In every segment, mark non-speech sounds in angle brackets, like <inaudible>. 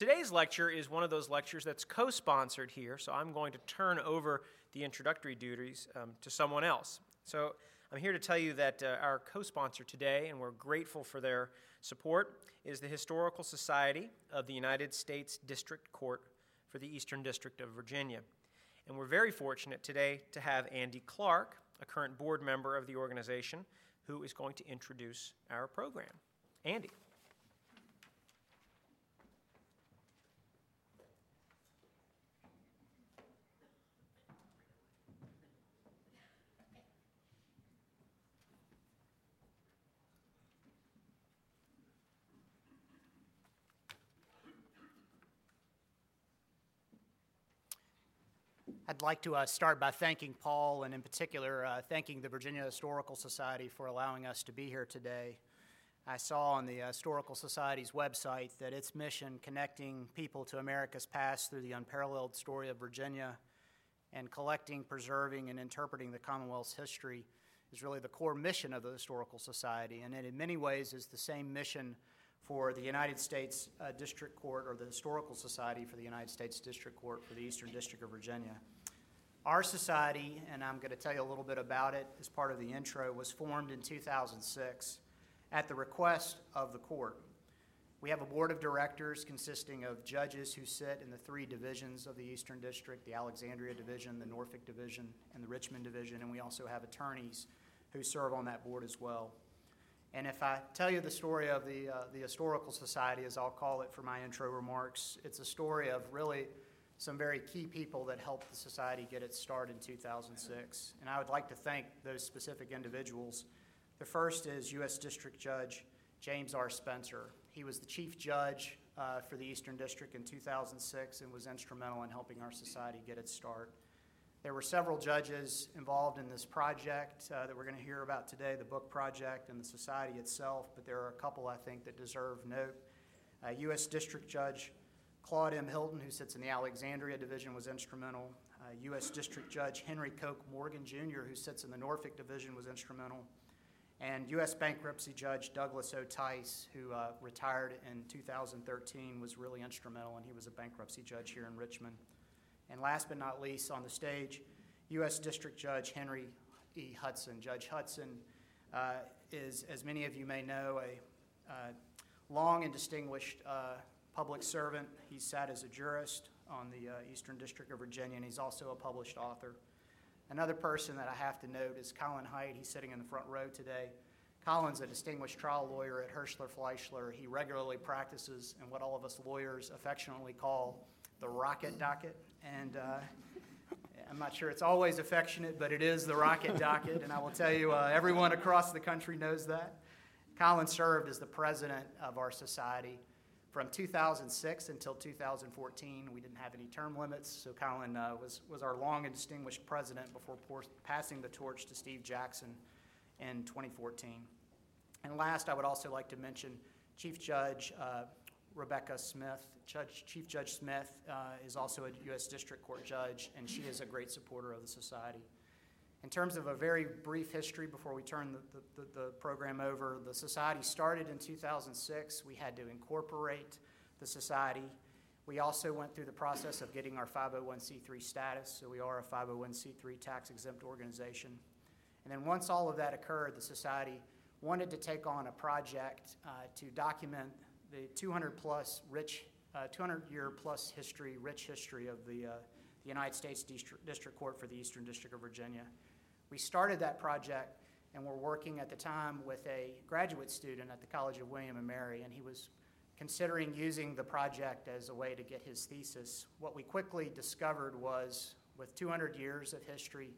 Today's lecture is one of those lectures that's co sponsored here, so I'm going to turn over the introductory duties um, to someone else. So I'm here to tell you that uh, our co sponsor today, and we're grateful for their support, is the Historical Society of the United States District Court for the Eastern District of Virginia. And we're very fortunate today to have Andy Clark, a current board member of the organization, who is going to introduce our program. Andy. I'd like to uh, start by thanking Paul and, in particular, uh, thanking the Virginia Historical Society for allowing us to be here today. I saw on the Historical Society's website that its mission, connecting people to America's past through the unparalleled story of Virginia and collecting, preserving, and interpreting the Commonwealth's history, is really the core mission of the Historical Society. And it, in many ways, is the same mission for the United States uh, District Court or the Historical Society for the United States District Court for the Eastern District of Virginia. Our society, and I'm going to tell you a little bit about it as part of the intro, was formed in 2006 at the request of the court. We have a board of directors consisting of judges who sit in the three divisions of the Eastern District the Alexandria Division, the Norfolk Division, and the Richmond Division, and we also have attorneys who serve on that board as well. And if I tell you the story of the, uh, the Historical Society, as I'll call it for my intro remarks, it's a story of really some very key people that helped the society get its start in 2006. And I would like to thank those specific individuals. The first is U.S. District Judge James R. Spencer. He was the chief judge uh, for the Eastern District in 2006 and was instrumental in helping our society get its start. There were several judges involved in this project uh, that we're going to hear about today the book project and the society itself, but there are a couple I think that deserve note. Uh, U.S. District Judge Claude M. Hilton, who sits in the Alexandria Division, was instrumental. Uh, U.S. District Judge Henry Coke Morgan, Jr., who sits in the Norfolk Division, was instrumental. And U.S. Bankruptcy Judge Douglas O. Tice, who uh, retired in 2013, was really instrumental, and he was a bankruptcy judge here in Richmond. And last but not least, on the stage, U.S. District Judge Henry E. Hudson. Judge Hudson uh, is, as many of you may know, a uh, long and distinguished uh, public servant. He sat as a jurist on the uh, Eastern District of Virginia, and he's also a published author. Another person that I have to note is Colin Height. He's sitting in the front row today. Colin's a distinguished trial lawyer at Hirschler Fleischer. He regularly practices in what all of us lawyers affectionately call the rocket docket. And uh, I'm not sure it's always affectionate, but it is the rocket docket. And I will tell you, uh, everyone across the country knows that. Colin served as the president of our society from 2006 until 2014, we didn't have any term limits, so Colin uh, was, was our long and distinguished president before por- passing the torch to Steve Jackson in 2014. And last, I would also like to mention Chief Judge uh, Rebecca Smith. Judge, Chief Judge Smith uh, is also a U.S. District Court judge, and she is a great supporter of the society. In terms of a very brief history before we turn the, the, the, program over, the society started in 2006. We had to incorporate the society. We also went through the process of getting our 501c3 status, so we are a 501c3 tax exempt organization. And then once all of that occurred, the society wanted to take on a project uh, to document the 200 plus rich, uh, 200 year plus history, rich history of the, uh, the United States District, District Court for the Eastern District of Virginia. We started that project and we're working at the time with a graduate student at the College of William and Mary, and he was considering using the project as a way to get his thesis. What we quickly discovered was with 200 years of history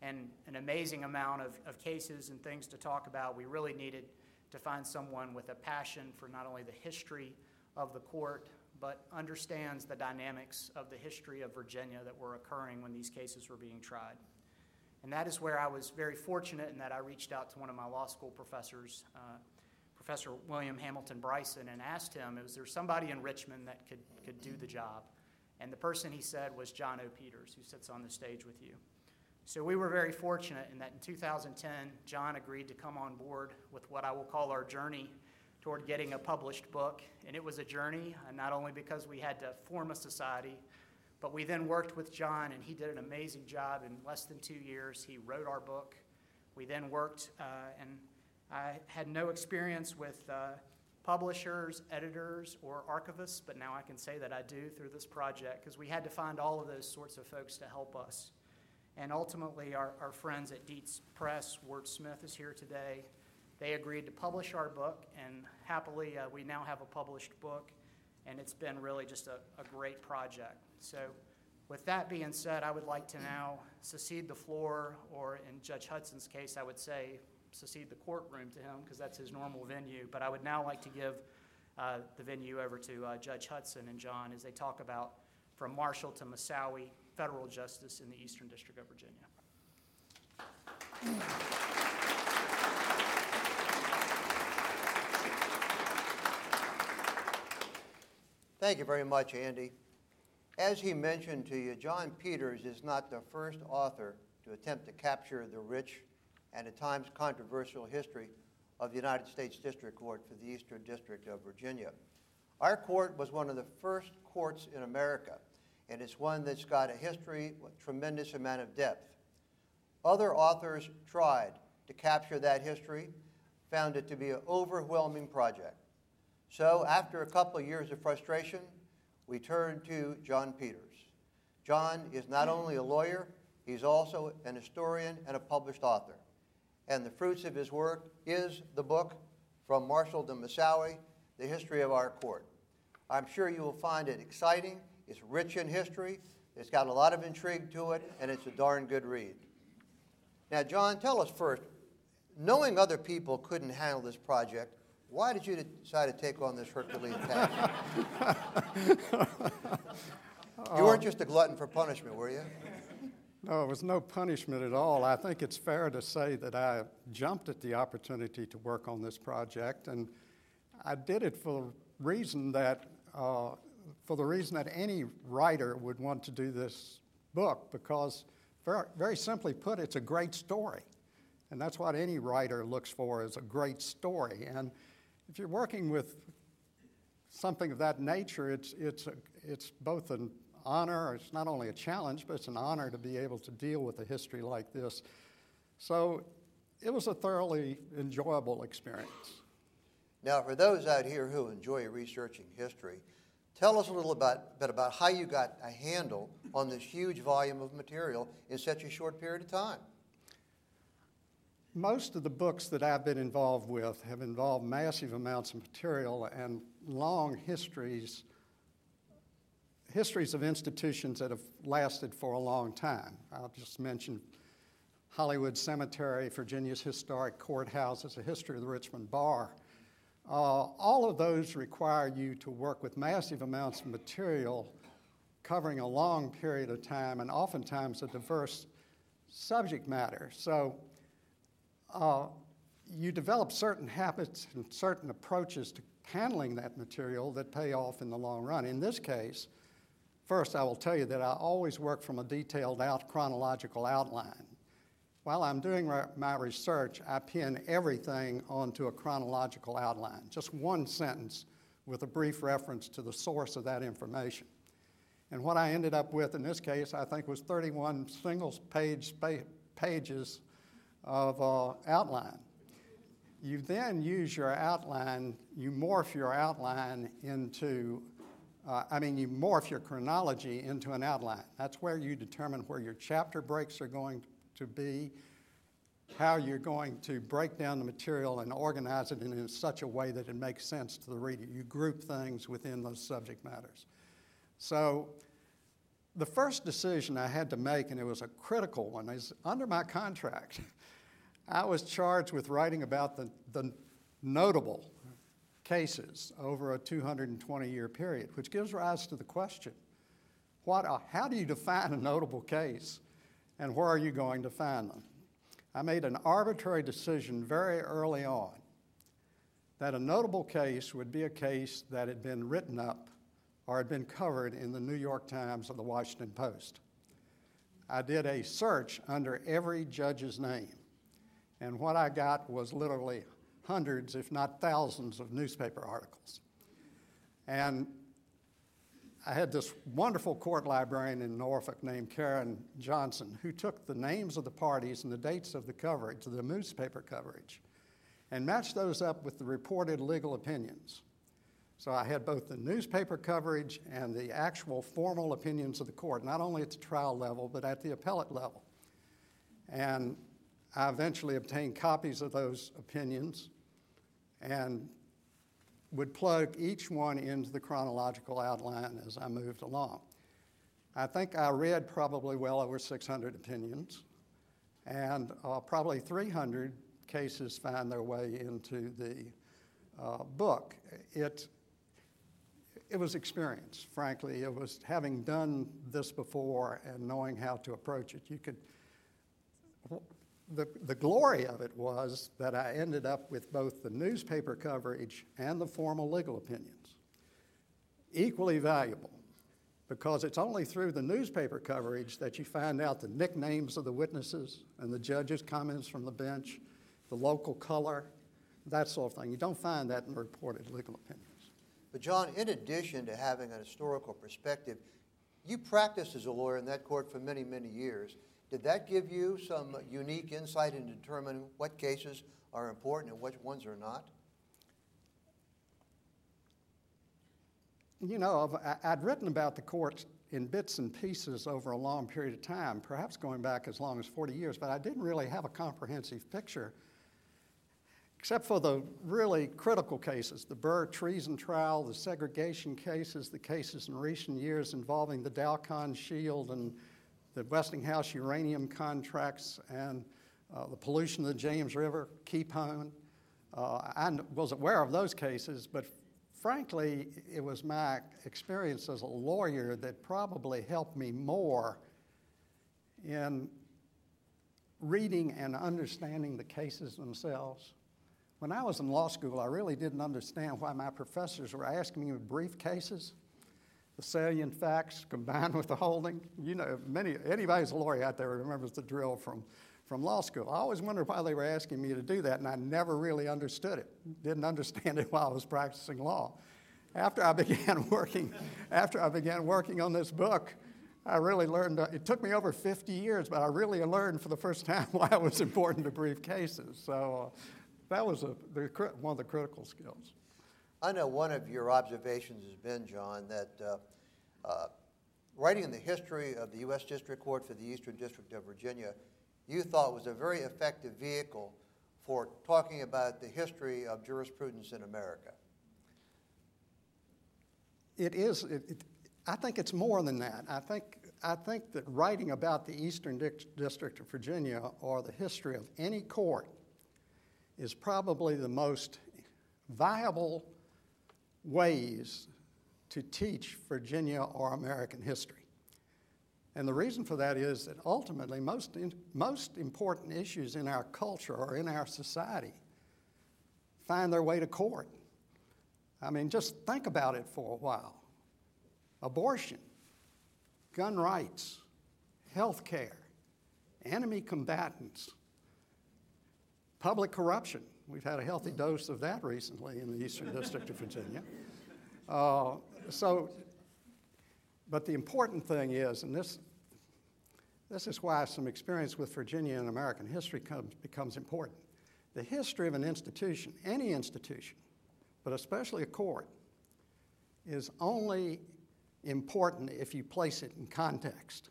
and an amazing amount of, of cases and things to talk about, we really needed to find someone with a passion for not only the history of the court, but understands the dynamics of the history of Virginia that were occurring when these cases were being tried. And that is where I was very fortunate in that I reached out to one of my law school professors, uh, Professor William Hamilton Bryson, and asked him, is there somebody in Richmond that could, could do the job? And the person he said was John O. Peters, who sits on the stage with you. So we were very fortunate in that in 2010, John agreed to come on board with what I will call our journey toward getting a published book. And it was a journey, uh, not only because we had to form a society, but we then worked with John, and he did an amazing job. In less than two years, he wrote our book. We then worked, uh, and I had no experience with uh, publishers, editors, or archivists, but now I can say that I do through this project because we had to find all of those sorts of folks to help us. And ultimately, our, our friends at Dietz Press, Ward Smith is here today. They agreed to publish our book, and happily, uh, we now have a published book, and it's been really just a, a great project. So, with that being said, I would like to now secede the floor, or in Judge Hudson's case, I would say secede the courtroom to him because that's his normal venue. But I would now like to give uh, the venue over to uh, Judge Hudson and John as they talk about from Marshall to Moussaoui, federal justice in the Eastern District of Virginia. Thank you very much, Andy. As he mentioned to you, John Peters is not the first author to attempt to capture the rich and at times controversial history of the United States District Court for the Eastern District of Virginia. Our court was one of the first courts in America, and it's one that's got a history with tremendous amount of depth. Other authors tried to capture that history, found it to be an overwhelming project. So, after a couple of years of frustration, we turn to John Peters. John is not only a lawyer, he's also an historian and a published author. And the fruits of his work is the book, From Marshall to Moussaoui, The History of Our Court. I'm sure you will find it exciting, it's rich in history, it's got a lot of intrigue to it, and it's a darn good read. Now, John, tell us first, knowing other people couldn't handle this project, why did you decide to take on this Herculean task? <laughs> you weren't just a glutton for punishment, were you? No, it was no punishment at all. I think it's fair to say that I jumped at the opportunity to work on this project, and I did it for the reason that uh, for the reason that any writer would want to do this book, because very, very simply put, it's a great story, and that's what any writer looks for is a great story. And if you're working with something of that nature, it's, it's, a, it's both an honor, it's not only a challenge, but it's an honor to be able to deal with a history like this. So it was a thoroughly enjoyable experience. Now, for those out here who enjoy researching history, tell us a little about, bit about how you got a handle on this huge volume of material in such a short period of time most of the books that I've been involved with have involved massive amounts of material and long histories, histories of institutions that have lasted for a long time. I'll just mention Hollywood Cemetery, Virginia's historic courthouses, a history of the Richmond Bar. Uh, all of those require you to work with massive amounts of material covering a long period of time and oftentimes a diverse subject matter. So uh, you develop certain habits and certain approaches to handling that material that pay off in the long run. In this case, first I will tell you that I always work from a detailed out chronological outline. While I'm doing my research, I pin everything onto a chronological outline, just one sentence with a brief reference to the source of that information. And what I ended up with in this case, I think, was 31 single page pages of uh, outline. You then use your outline, you morph your outline into, uh, I mean, you morph your chronology into an outline. That's where you determine where your chapter breaks are going to be, how you're going to break down the material and organize it in, in such a way that it makes sense to the reader. You group things within those subject matters. So, the first decision I had to make, and it was a critical one, is under my contract. I was charged with writing about the, the notable cases over a 220 year period, which gives rise to the question what, uh, how do you define a notable case and where are you going to find them? I made an arbitrary decision very early on that a notable case would be a case that had been written up or had been covered in the New York Times or the Washington Post. I did a search under every judge's name and what I got was literally hundreds, if not thousands, of newspaper articles. And I had this wonderful court librarian in Norfolk named Karen Johnson who took the names of the parties and the dates of the coverage, the newspaper coverage, and matched those up with the reported legal opinions. So I had both the newspaper coverage and the actual formal opinions of the court, not only at the trial level, but at the appellate level. And I eventually obtained copies of those opinions and would plug each one into the chronological outline as I moved along. I think I read probably well over 600 opinions, and uh, probably 300 cases find their way into the uh, book. It, it was experience, frankly. It was having done this before and knowing how to approach it. You could, the, the glory of it was that I ended up with both the newspaper coverage and the formal legal opinions. Equally valuable because it's only through the newspaper coverage that you find out the nicknames of the witnesses and the judge's comments from the bench, the local color, that sort of thing. You don't find that in reported legal opinions. But, John, in addition to having an historical perspective, you practiced as a lawyer in that court for many, many years. Did that give you some unique insight in determining what cases are important and which ones are not? You know, I'd written about the courts in bits and pieces over a long period of time, perhaps going back as long as 40 years, but I didn't really have a comprehensive picture, except for the really critical cases the Burr treason trial, the segregation cases, the cases in recent years involving the Dalkon Shield and the Westinghouse uranium contracts and uh, the pollution of the James River, Kepone. Uh, I was aware of those cases, but frankly, it was my experience as a lawyer that probably helped me more in reading and understanding the cases themselves. When I was in law school, I really didn't understand why my professors were asking me to brief cases the salient facts combined <laughs> with the holding. You know, many, anybody's a lawyer out there remembers the drill from, from law school. I always wondered why they were asking me to do that, and I never really understood it. Didn't understand <laughs> it while I was practicing law. After I <laughs> began working, after I began working on this book, I really learned, uh, it took me over 50 years, but I really learned for the first time why it was important to brief cases. So uh, that was a, the, one of the critical skills. I know one of your observations has been, John, that uh, uh, writing the history of the U.S. District Court for the Eastern District of Virginia, you thought was a very effective vehicle for talking about the history of jurisprudence in America. It is. It, it, I think it's more than that. I think, I think that writing about the Eastern District of Virginia or the history of any court is probably the most viable ways to teach Virginia or American history. And the reason for that is that ultimately, most, in, most important issues in our culture or in our society find their way to court. I mean, just think about it for a while abortion, gun rights, health care, enemy combatants, public corruption. We've had a healthy dose of that recently in the Eastern District of Virginia. Uh, so, but the important thing is, and this, this is why some experience with Virginia and American history comes, becomes important. The history of an institution, any institution, but especially a court, is only important if you place it in context.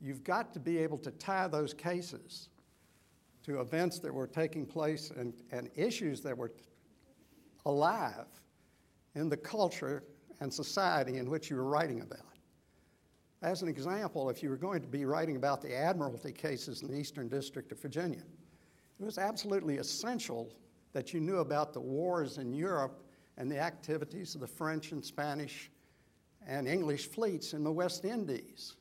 You've got to be able to tie those cases to events that were taking place and, and issues that were alive in the culture and society in which you were writing about. As an example, if you were going to be writing about the admiralty cases in the Eastern District of Virginia, it was absolutely essential that you knew about the wars in Europe and the activities of the French and Spanish and English fleets in the West Indies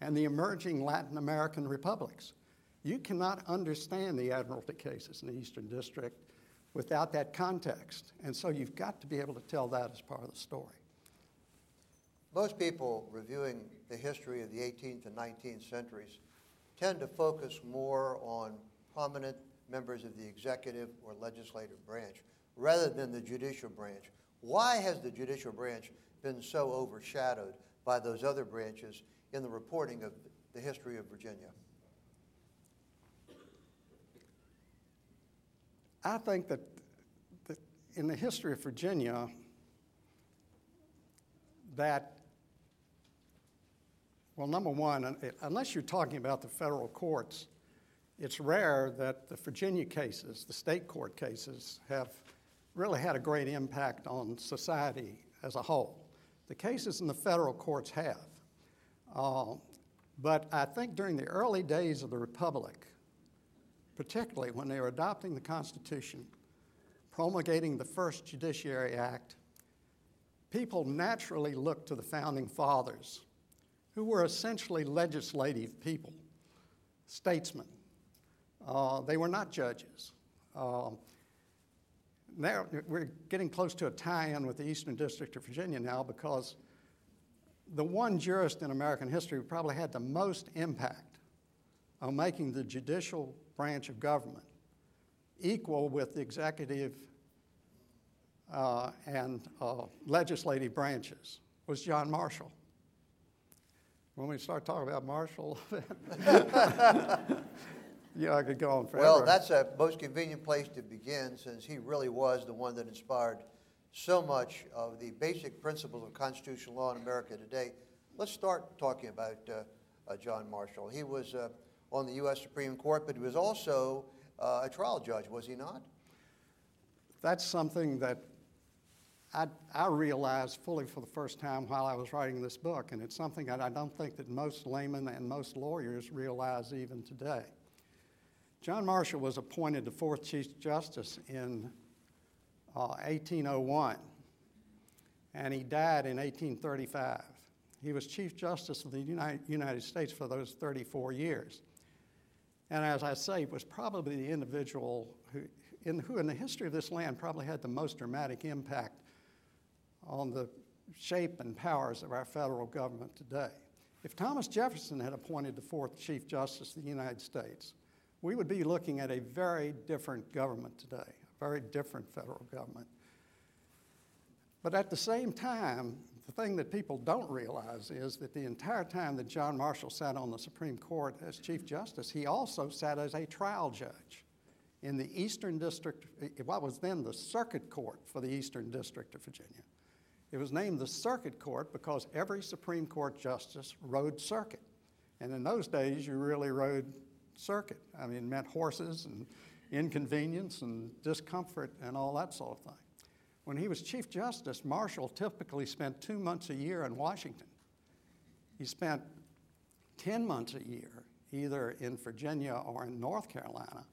and the emerging Latin American republics. You cannot understand the admiralty cases in the Eastern District without that context. And so you've got to be able to tell that as part of the story. Most people reviewing the history of the 18th and 19th centuries tend to focus more on prominent members of the executive or legislative branch rather than the judicial branch. Why has the judicial branch been so overshadowed by those other branches in the reporting of the history of Virginia? I think that, that in the history of Virginia, that, well, number one, unless you're talking about the federal courts, it's rare that the Virginia cases, the state court cases, have really had a great impact on society as a whole. The cases in the federal courts have. Uh, but I think during the early days of the Republic, particularly when they were adopting the Constitution, promulgating the first Judiciary Act, people naturally looked to the founding fathers, who were essentially legislative people, statesmen. Uh, they were not judges. Uh, now we're getting close to a tie-in with the Eastern District of Virginia now because the one jurist in American history who probably had the most impact on making the judicial branch of government equal with the executive uh, and uh, legislative branches was John Marshall. When we start talking about Marshall, <laughs> yeah, I could go on forever. Well, that's a most convenient place to begin since he really was the one that inspired so much of the basic principles of constitutional law in America today. Let's start talking about uh, uh John Marshall. He was uh, on the U.S. Supreme Court, but he was also uh, a trial judge, was he not? That's something that I, I, realized fully for the first time while I was writing this book, and it's something that I don't think that most laymen and most lawyers realize even today. John Marshall was appointed the fourth Chief Justice in uh, 1801, and he died in 1835. He was Chief Justice of the United, States for those 34 years. And as I say, was probably the individual who in, who, in the history of this land, probably had the most dramatic impact on the shape and powers of our federal government today. If Thomas Jefferson had appointed the fourth Chief Justice of the United States, we would be looking at a very different government today, a very different federal government. But at the same time, the thing that people don't realize is that the entire time that John Marshall sat on the Supreme Court as Chief Justice, he also sat as a trial judge in the Eastern District, eh, what was then the Circuit Court for the Eastern District of Virginia. It was named the Circuit Court because every Supreme Court justice rode circuit. And in those days, you really rode circuit. I mean, it meant horses and inconvenience and discomfort and all that sort of thing. When he was Chief Justice, Marshall typically spent two months a year in Washington. He spent 10 months a year either in Virginia or in North Carolina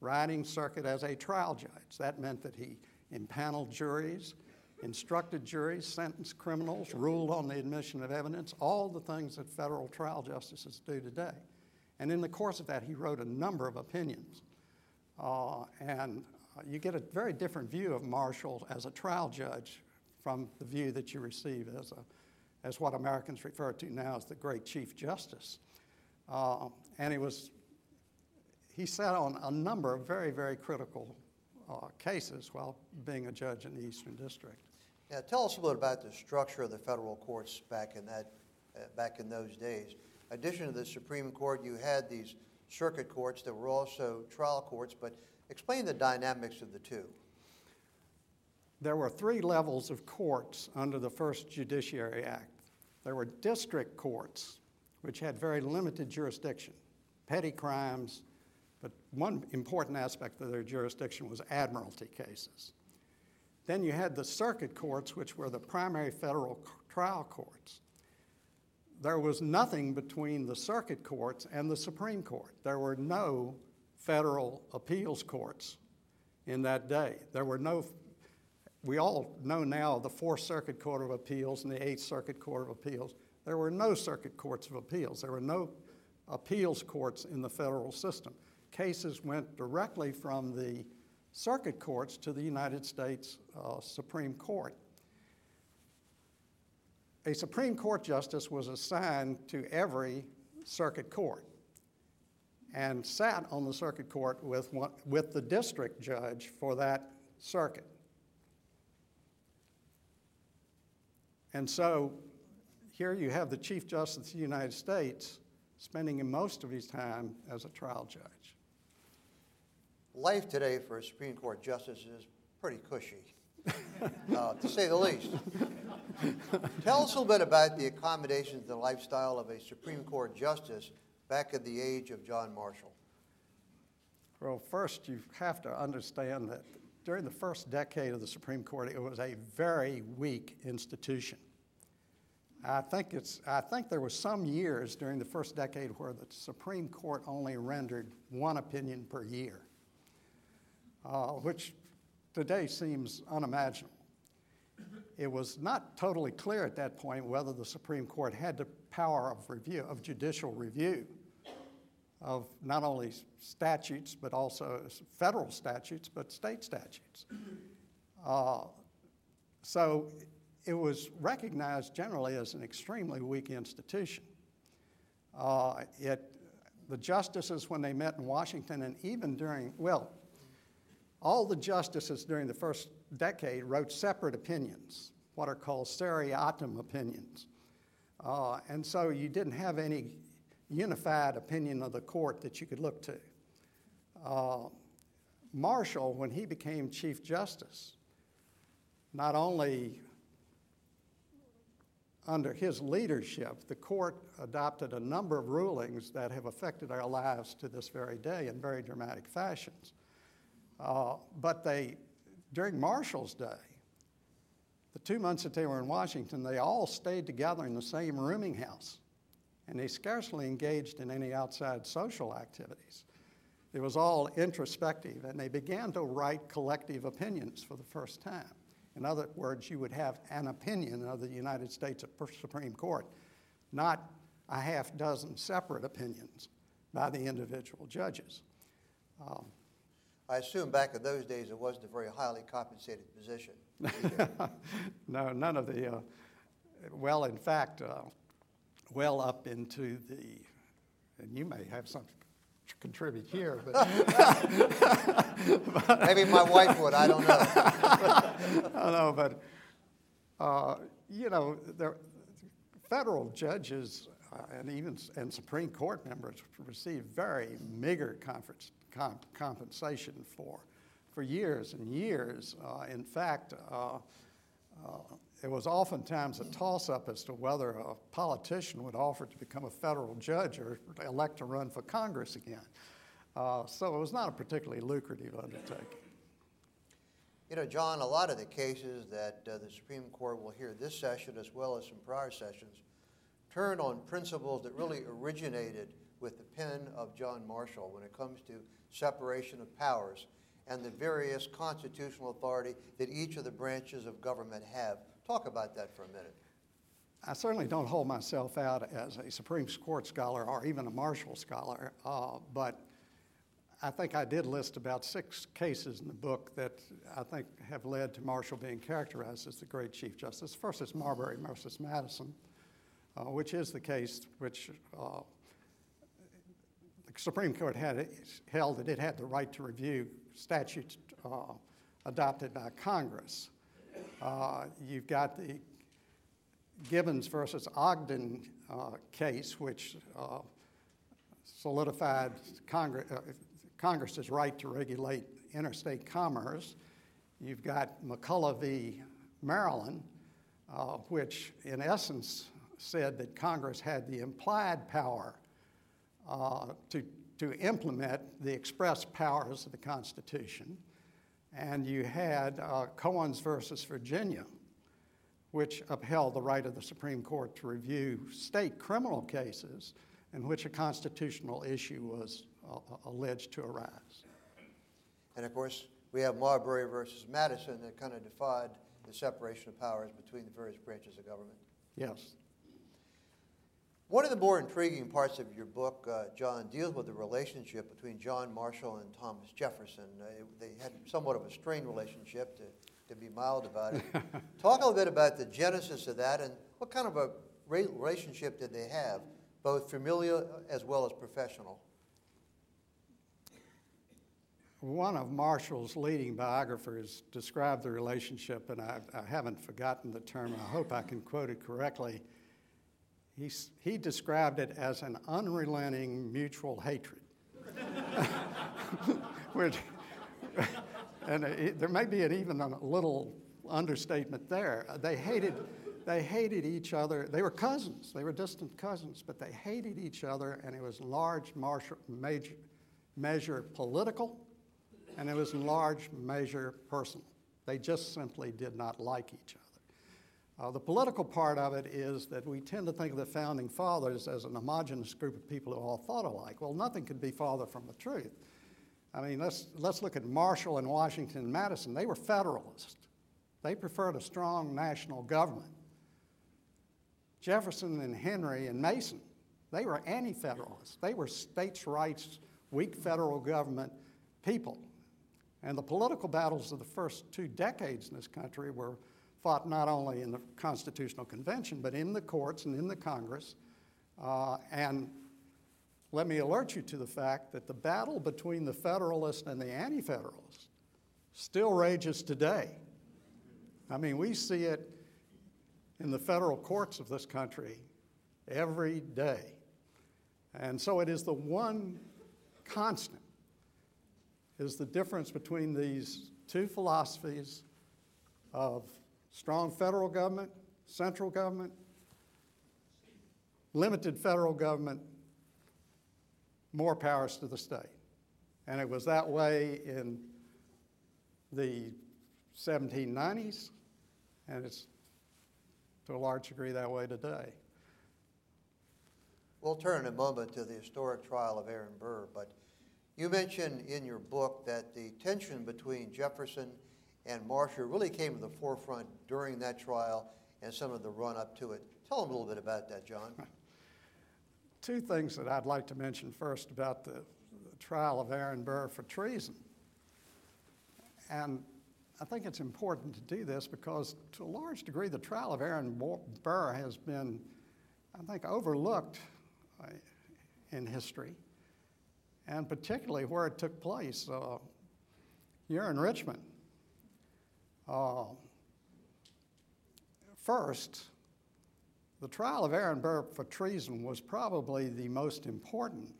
riding circuit as a trial judge. That meant that he impaneled juries, instructed juries, sentenced criminals, ruled on the admission of evidence, all the things that federal trial justices do today. And in the course of that, he wrote a number of opinions. Uh, and you get a very different view of Marshall as a trial judge from the view that you receive as, a, as what Americans refer to now as the great Chief Justice. Uh, and he was, he sat on a number of very, very critical uh, cases while being a judge in the Eastern District. Yeah, tell us a little about the structure of the federal courts back in that, uh, back in those days. In addition to the Supreme Court, you had these circuit courts that were also trial courts, but Explain the dynamics of the two. There were three levels of courts under the first Judiciary Act. There were district courts, which had very limited jurisdiction, petty crimes, but one important aspect of their jurisdiction was admiralty cases. Then you had the circuit courts, which were the primary federal trial courts. There was nothing between the circuit courts and the Supreme Court. There were no federal appeals courts in that day. There were no, we all know now the Fourth Circuit Court of Appeals and the Eighth Circuit Court of Appeals. There were no circuit courts of appeals. There were no appeals courts in the federal system. Cases went directly from the circuit courts to the United States uh, Supreme Court. A Supreme Court justice was assigned to every circuit court. and sat on the circuit court with, one, with the district judge for that circuit. And so here you have the Chief Justice of the United States spending most of his time as a trial judge. Life today for a Supreme Court justice is pretty cushy, uh, to say the least. Tell us a little bit about the accommodations and lifestyle of a Supreme Court justice back in the age of John Marshall. Well, first, you have to understand that during the first decade of the Supreme Court, it was a very weak institution. I think, it's, I think there were some years during the first decade where the Supreme Court only rendered one opinion per year, uh, which today seems unimaginable. It was not totally clear at that point whether the Supreme Court had the power of review, of judicial review, of not only statutes, but also federal statutes, but state statutes. Uh, so it was recognized generally as an extremely weak institution. Uh, it, the justices, when they met in Washington, and even during, well, all the justices during the first decade wrote separate opinions, what are called seriatim opinions. Uh, and so you didn't have any unified opinion of the court that you could look to. Uh, Marshall, when he became Chief Justice, not only under his leadership, the court adopted a number of rulings that have affected our lives to this very day in very dramatic fashions. Uh, but they, during Marshall's day, the two months that they were in Washington, they all stayed together in the same rooming house, and they scarcely engaged in any outside social activities. It was all introspective, and they began to write collective opinions for the first time. In other words, you would have an opinion of the United States Supreme Court, not a half dozen separate opinions by the individual judges. Um, I assume back in those days it wasn't a very highly compensated position. <laughs> no, none of the, uh, well, in fact, uh, well up into the, and you may have something to contribute here, but. <laughs> Maybe my wife would, I don't know. <laughs> I don't know, but, uh, you know, the federal judges uh, and even and Supreme Court members receive very meager conference, comp, compensation for, for years and years. Uh, in fact, uh, uh it was oftentimes a toss up as to whether a politician would offer to become a federal judge or elect to run for Congress again. Uh, so it was not a particularly lucrative undertaking. You know, John, a lot of the cases that uh, the Supreme Court will hear this session as well as some prior sessions turn on principles that really originated with the pen of John Marshall when it comes to separation of powers and the various constitutional authority that each of the branches of government have. Talk about that for a minute. I certainly don't hold myself out as a Supreme Court scholar or even a Marshall scholar, uh, but I think I did list about six cases in the book that I think have led to Marshall being characterized as the great Chief Justice. First is Marbury versus Madison, uh, which is the case which uh, the Supreme Court had held that it had the right to review statutes uh, adopted by Congress. Uh, you've got the Gibbons versus Ogden uh, case, which uh, solidified Congress Congress's right to regulate interstate commerce. You've got McCulloch v. Maryland, uh, which in essence said that Congress had the implied power uh, Uh, to, to implement the express powers of the Constitution. And you had uh, Cohens versus Virginia, which upheld the right of the Supreme Court to review state criminal cases in which a constitutional issue was uh, uh, alleged to arise. And of course, we have Marbury versus Madison that kind of defied the separation of powers between the various branches of government. Yes. One of the more intriguing parts of your book, uh, John, deals with the relationship between John Marshall and Thomas Jefferson. Uh, they had somewhat of a strained relationship, to, to be mild about it. <laughs> Talk a little bit about the genesis of that and what kind of a relationship did they have, both familial as well as professional? one of Marshall's leading biographers described the relationship, and I, I haven't forgotten the term, I hope I can quote it correctly. He, he described it as an unrelenting mutual hatred. <laughs> Which, and uh, it, there may be an, even a little understatement there. Uh, they hated, they hated each other. They were cousins. They were distant cousins, but they hated each other, and it was large martial, major, measure political, and it was in large measure personal. They just simply did not like each other. Uh, the political part of it is that we tend to think of the founding fathers as an homogenous group of people who all thought alike. Well, nothing could be farther from the truth. I mean, let's, let's look at Marshall and Washington and Madison. They were Federalists, they preferred a strong national government. Jefferson and Henry and Mason, they were anti Federalists. They were states' rights, weak federal government people. And the political battles of the first two decades in this country were fought not only in the Constitutional Convention, but in the courts and in the Congress. Uh, and let me alert you to the fact that the battle between the Federalists and the Anti Federalists still rages today. I mean, we see it in the federal courts of this country every day. And so it is the one constant is the difference between these two philosophies of strong federal government, central government, limited federal government, more powers to the state. And it was that way in the 1790s, and it's to a large degree that way today. We'll turn in a moment to the historic trial of Aaron Burr, but you mentioned in your book that the tension between Jefferson and Marshall really came to the forefront during that trial and some of the run up to it. Tell them a little bit about that, John. <laughs> Two things that I'd like to mention first about the, the trial of Aaron Burr for treason. And I think it's important to do this because, to a large degree, the trial of Aaron Burr has been, I think, overlooked uh, in history, and particularly where it took place. Uh, here in Richmond, uh, first, the trial of Aaron Burr for treason was probably the most important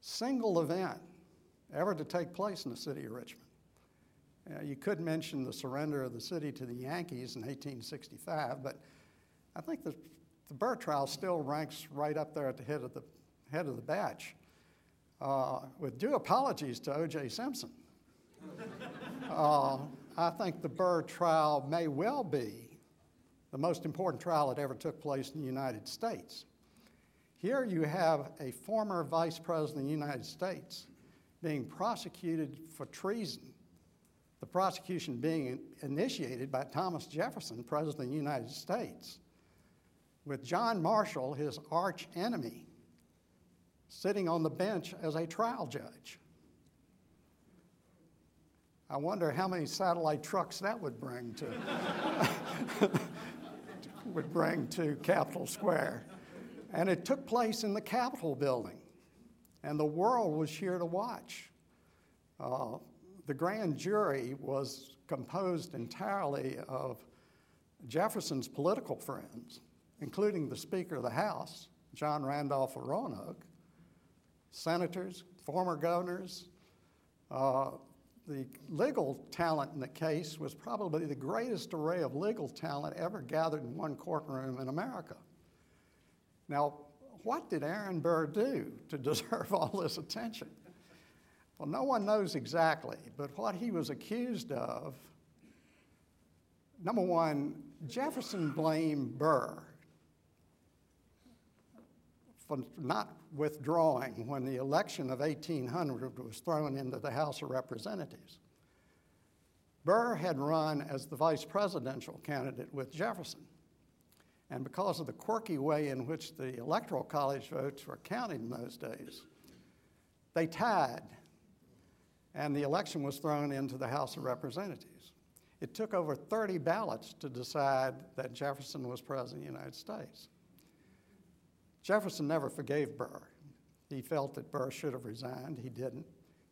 single event ever to take place in the city of Richmond. Uh, you could mention the surrender of the city to the Yankees in 1865, but I think the, the Burr trial still ranks right up there at the head of the, head of the batch. Uh, with due apologies to O.J. Simpson. <laughs> uh, I think the Burr trial may well be the most important trial that ever took place in the United States. Here you have a former vice president of the United States being prosecuted for treason, the prosecution being initiated by Thomas Jefferson, President of the United States, with John Marshall, his arch enemy, sitting on the bench as a trial judge. I wonder how many satellite trucks that would bring to <laughs> would bring to Capitol Square. And it took place in the Capitol building, and the world was here to watch. Uh, the grand jury was composed entirely of Jefferson's political friends, including the Speaker of the House, John Randolph of Roanoke, senators, former governors, uh, the legal talent in the case was probably the greatest array of legal talent ever gathered in one courtroom in America. Now, what did Aaron Burr do to deserve all this attention? Well, no one knows exactly, but what he was accused of number one, Jefferson blamed Burr for not withdrawing when the election of 1800 was thrown into the House of Representatives. Burr had run as the vice presidential candidate with Jefferson. And because of the quirky way in which the Electoral College votes were counted in those days, they tied, and the election was thrown into the House of Representatives. It took over 30 ballots to decide that Jefferson was President of the United States. Jefferson never forgave Burr. He felt that Burr should have resigned. He didn't.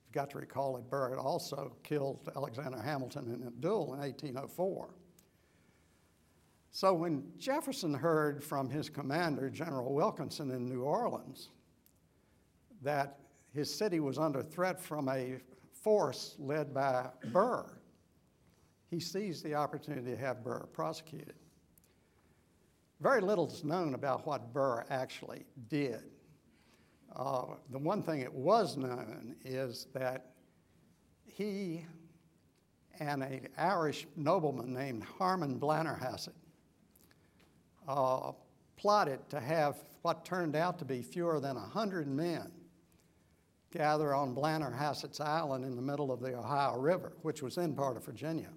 you've got to recall that Burr had also killed Alexander Hamilton in a duel in 1804. So when Jefferson heard from his commander, General Wilkinson in New Orleans, that his city was under threat from a force led by Burr, he seized the opportunity to have Burr prosecuted. Very little is known about what Burr actually did. Uh, the one thing that was known is that he and an Irish nobleman named Harman Blennerhassett uh, plotted to have what turned out to be fewer than 100 men gather on Blennerhassett's Island in the middle of the Ohio River, which was then part of Virginia.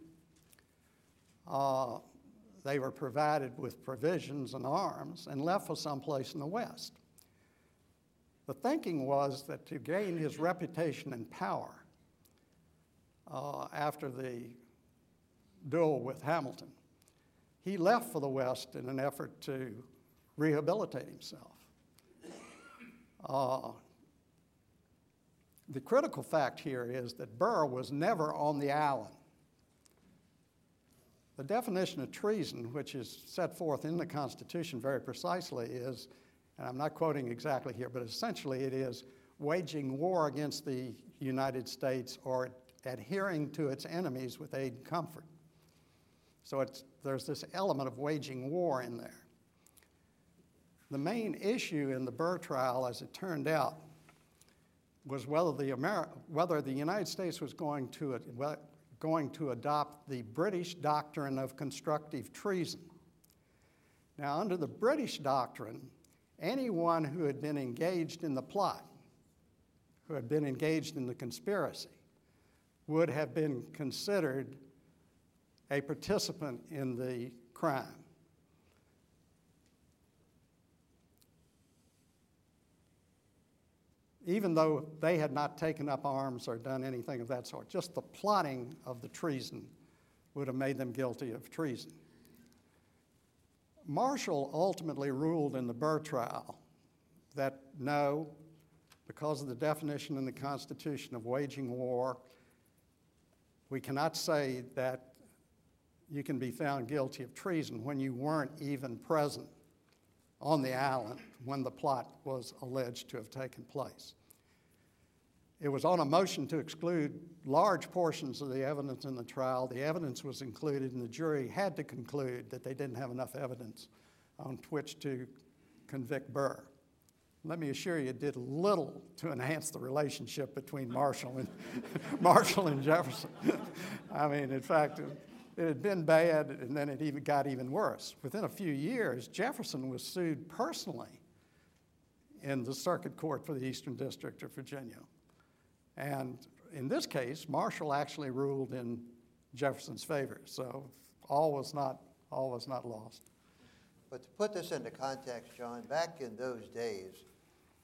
Uh, they were provided with provisions and arms and left for someplace in the West. The thinking was that to gain his reputation and power uh, after the duel with Hamilton, he left for the West in an effort to rehabilitate himself. Uh, the critical fact here is that Burr was never on the island. The definition of treason, which is set forth in the Constitution very precisely, is, and I'm not quoting exactly here, but essentially it is waging war against the United States or adhering to its enemies with aid and comfort. So there's this element of waging war in there. The main issue in the Burr trial, as it turned out, was whether the, Ameri- whether the United States was going to, going to adopt the British doctrine of constructive treason. Now, under the British doctrine, anyone who had been engaged in the plot, who had been engaged in the conspiracy, would have been considered a participant in the crime. Even though they had not taken up arms or done anything of that sort, just the plotting of the treason would have made them guilty of treason. Marshall ultimately ruled in the Burr trial that no, because of the definition in the Constitution of waging war, we cannot say that you can be found guilty of treason when you weren't even present on the island when the plot was alleged to have taken place. It was on a motion to exclude large portions of the evidence in the trial. The evidence was included, and the jury had to conclude that they didn't have enough evidence on which to convict Burr. Let me assure you, it did little to enhance the relationship between Marshall and, <laughs> Marshall and Jefferson. <laughs> I mean, in fact, it had been bad, and then it even got even worse. Within a few years, Jefferson was sued personally in the Circuit Court for the Eastern District of Virginia. And in this case, Marshall actually ruled in Jefferson's favor, so all was not, all was not lost. But to put this into context, John, back in those days,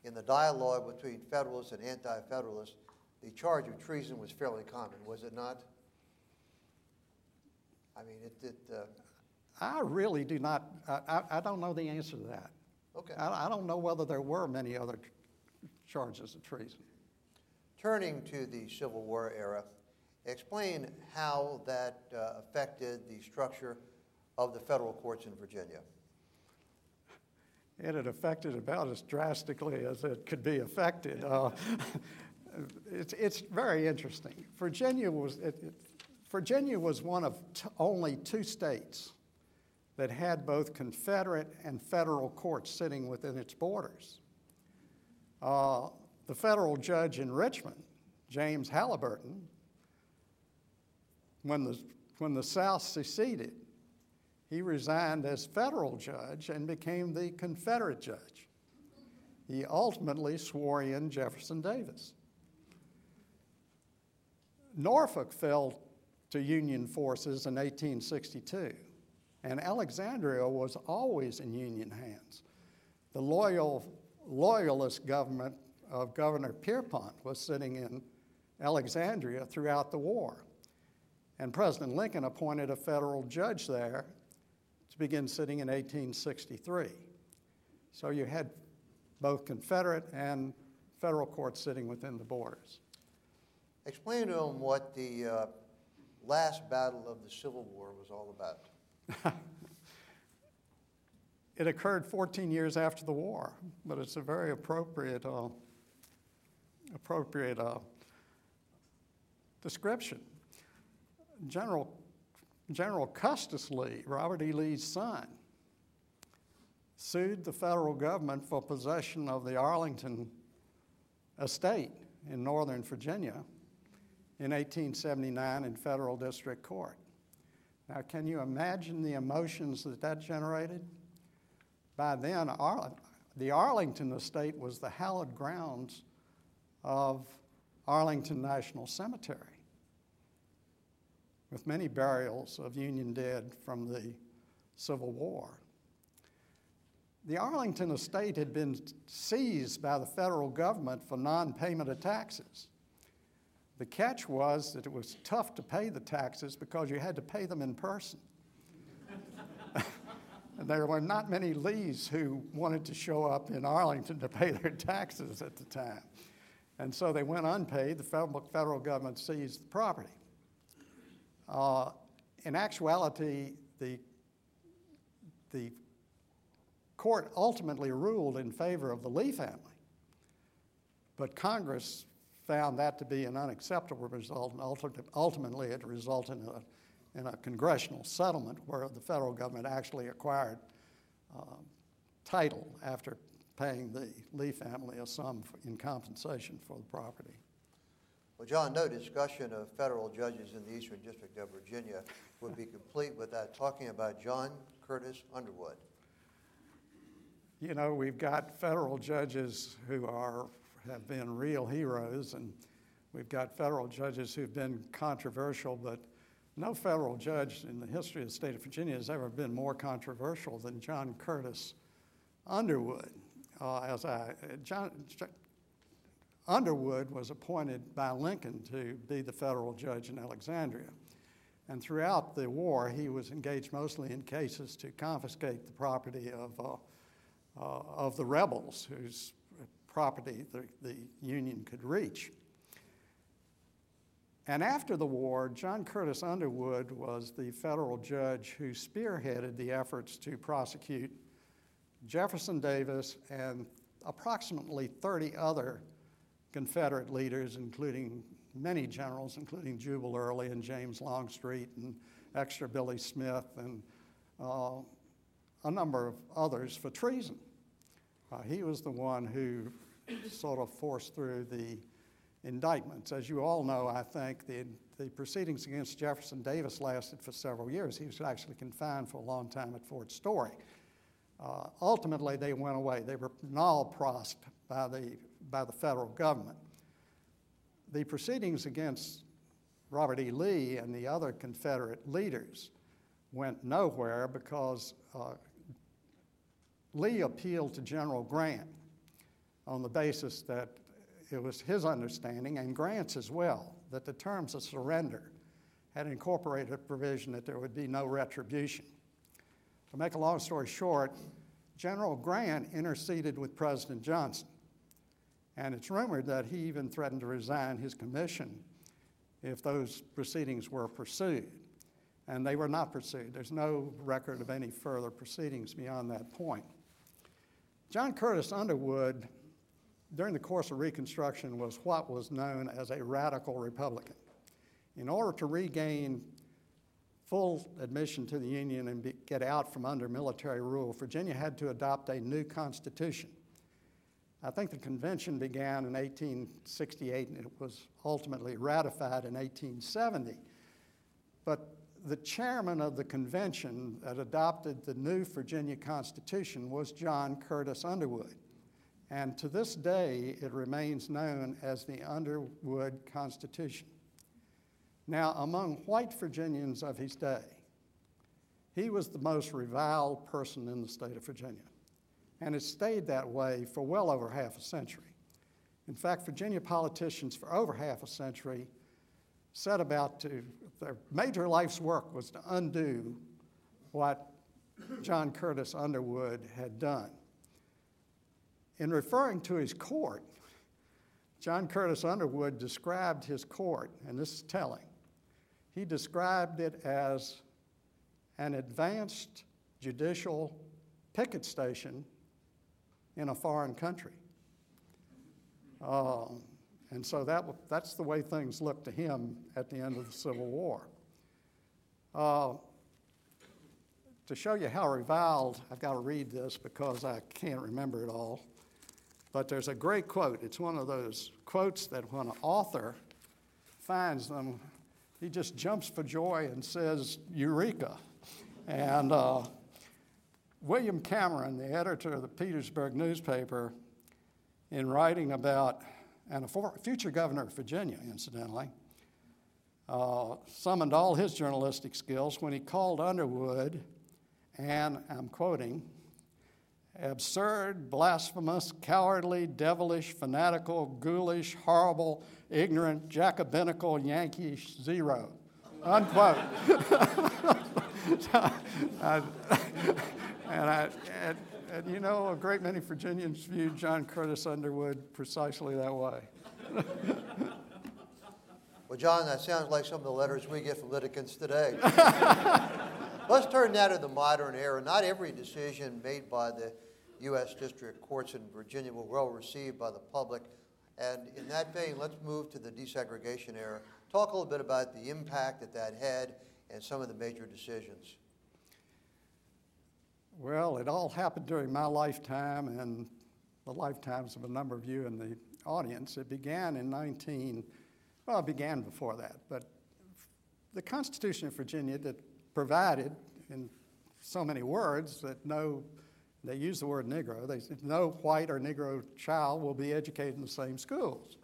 in the dialogue between Federalists and Anti Federalists, the charge of treason was fairly common, was it not? I mean, it, it uh, I really do not, I, I don't know the answer to that. okay. I, I don't know whether there were many other charges of treason. Turning to the Civil War era, explain how that uh, affected the structure of the federal courts in Virginia. It had affected about as drastically as it could be affected. Uh, <laughs> it's, it's very interesting. Virginia was, it, it, Virginia was one of t- only two states that had both Confederate and federal courts sitting within its borders. Uh, the federal judge in Richmond, James Halyburton, when the, when the South seceded, he resigned as federal judge and became the Confederate judge. He ultimately swore in Jefferson Davis. Norfolk fell to Union forces in 1862. And Alexandria was always in Union hands. The loyal, loyalist government of Governor Pierpont was sitting in Alexandria throughout the war. And President Lincoln appointed a federal judge there to begin sitting in 1863. So you had both Confederate and federal courts sitting within the borders. Explain to them what the uh, last battle of the Civil War was all about. <laughs> It occurred 14 years after the war, but it's a very appropriate, uh, appropriate uh, description. General, General Custis Lee, Robert E. Lee's son, sued the federal government for possession of the Arlington estate in Northern Virginia in 1879 in federal district court. Now, can you imagine the emotions that that generated? By then, Ar- the Arlington estate was the hallowed grounds of Arlington National Cemetery, with many burials of Union dead from the Civil War. The Arlington estate had been seized by the federal government for non payment of taxes. The catch was that it was tough to pay the taxes because you had to pay them in person. and <laughs> there were not many Lees who wanted to show up in Arlington to pay their taxes at the time. And so they went unpaid. The federal, government seized the property. Uh, in actuality, the, the court ultimately ruled in favor of the Lee family. But Congress found that to be an unacceptable result, and ultimately it resulted in a, in a congressional settlement where the federal government actually acquired uh, title after paying the Lee family a sum in compensation for the property. Well, John, no discussion of federal judges in the Eastern District of Virginia would be complete without talking about John Curtis Underwood. You know, we've got federal judges who are have been real heroes, and we've got federal judges who've been controversial, but no federal judge in the history of the state of Virginia has ever been more controversial than John Curtis Underwood. Uh, as I, John, Underwood was appointed by Lincoln to be the federal judge in Alexandria. And throughout the war, he was engaged mostly in cases to confiscate the property of, uh, uh, of the rebels whose property the, the Union could reach. And after the war, John Curtis Underwood was the federal judge who spearheaded the efforts to prosecute Jefferson Davis and approximately 30 other Confederate leaders, including many generals, including Jubal Early and James Longstreet and Extra Billy Smith and uh, a number of others for treason. Uh, he was the one who sort of forced through the indictments. As you all know, I think the, the proceedings against Jefferson Davis lasted for several years. He was actually confined for a long time at Fort Story. Uh, ultimately, they went away. They were nolle prossed by the, by the federal government. The proceedings against Robert E. Lee and the other Confederate leaders went nowhere because uh, Lee appealed to General Grant on the basis that it was his understanding, and Grant's as well, that the terms of surrender had incorporated a provision that there would be no retribution. To make a long story short, General Grant interceded with President Johnson, and it's rumored that he even threatened to resign his commission if those proceedings were pursued. And they were not pursued. There's no record of any further proceedings beyond that point. John Curtis Underwood during the course of Reconstruction was what was known as a radical Republican. In order to regain full admission to the Union and be, get out from under military rule, Virginia had to adopt a new constitution. I think the convention began in 1868 and it was ultimately ratified in 1870. But the chairman of the convention that adopted the new Virginia Constitution was John Curtis Underwood. And to this day, it remains known as the Underwood Constitution. Now, among white Virginians of his day, he was the most reviled person in the state of Virginia. And it stayed that way for well over half a century. In fact, Virginia politicians for over half a century set about to, their major life's work was to undo what John Curtis Underwood had done. In referring to his court, John Curtis Underwood described his court, and this is telling. He described it as an advanced judicial picket station in a foreign country. Um, and so that, that's the way things looked to him at the end of the Civil War. Uh, to show you how reviled, I've got to read this because I can't remember it all. But there's a great quote. It's one of those quotes that when an author finds them, he just jumps for joy and says, Eureka. And uh, William Cameron, the editor of the Petersburg newspaper, in writing about, and a future governor of Virginia, incidentally, uh, summoned all his journalistic skills when he called Underwood, and I'm quoting, absurd, blasphemous, cowardly, devilish, fanatical, ghoulish, horrible, ignorant, Jacobinical, Yankee zero. Unquote. <laughs> and, I, and, and you know, a great many Virginians viewed John Curtis Underwood precisely that way. <laughs> well, John, that sounds like some of the letters we get from litigants today. <laughs> Let's turn now to the modern era. Not every decision made by the U.S. District Courts in Virginia were well received by the public. And in that vein, let's move to the desegregation era. Talk a little bit about the impact that that had and some of the major decisions. Well, it all happened during my lifetime and the lifetimes of a number of you in the audience. It began in 19, well, it began before that, but the Constitution of Virginia that provided in so many words that no they use the word Negro. They said no white or Negro child will be educated in the same schools.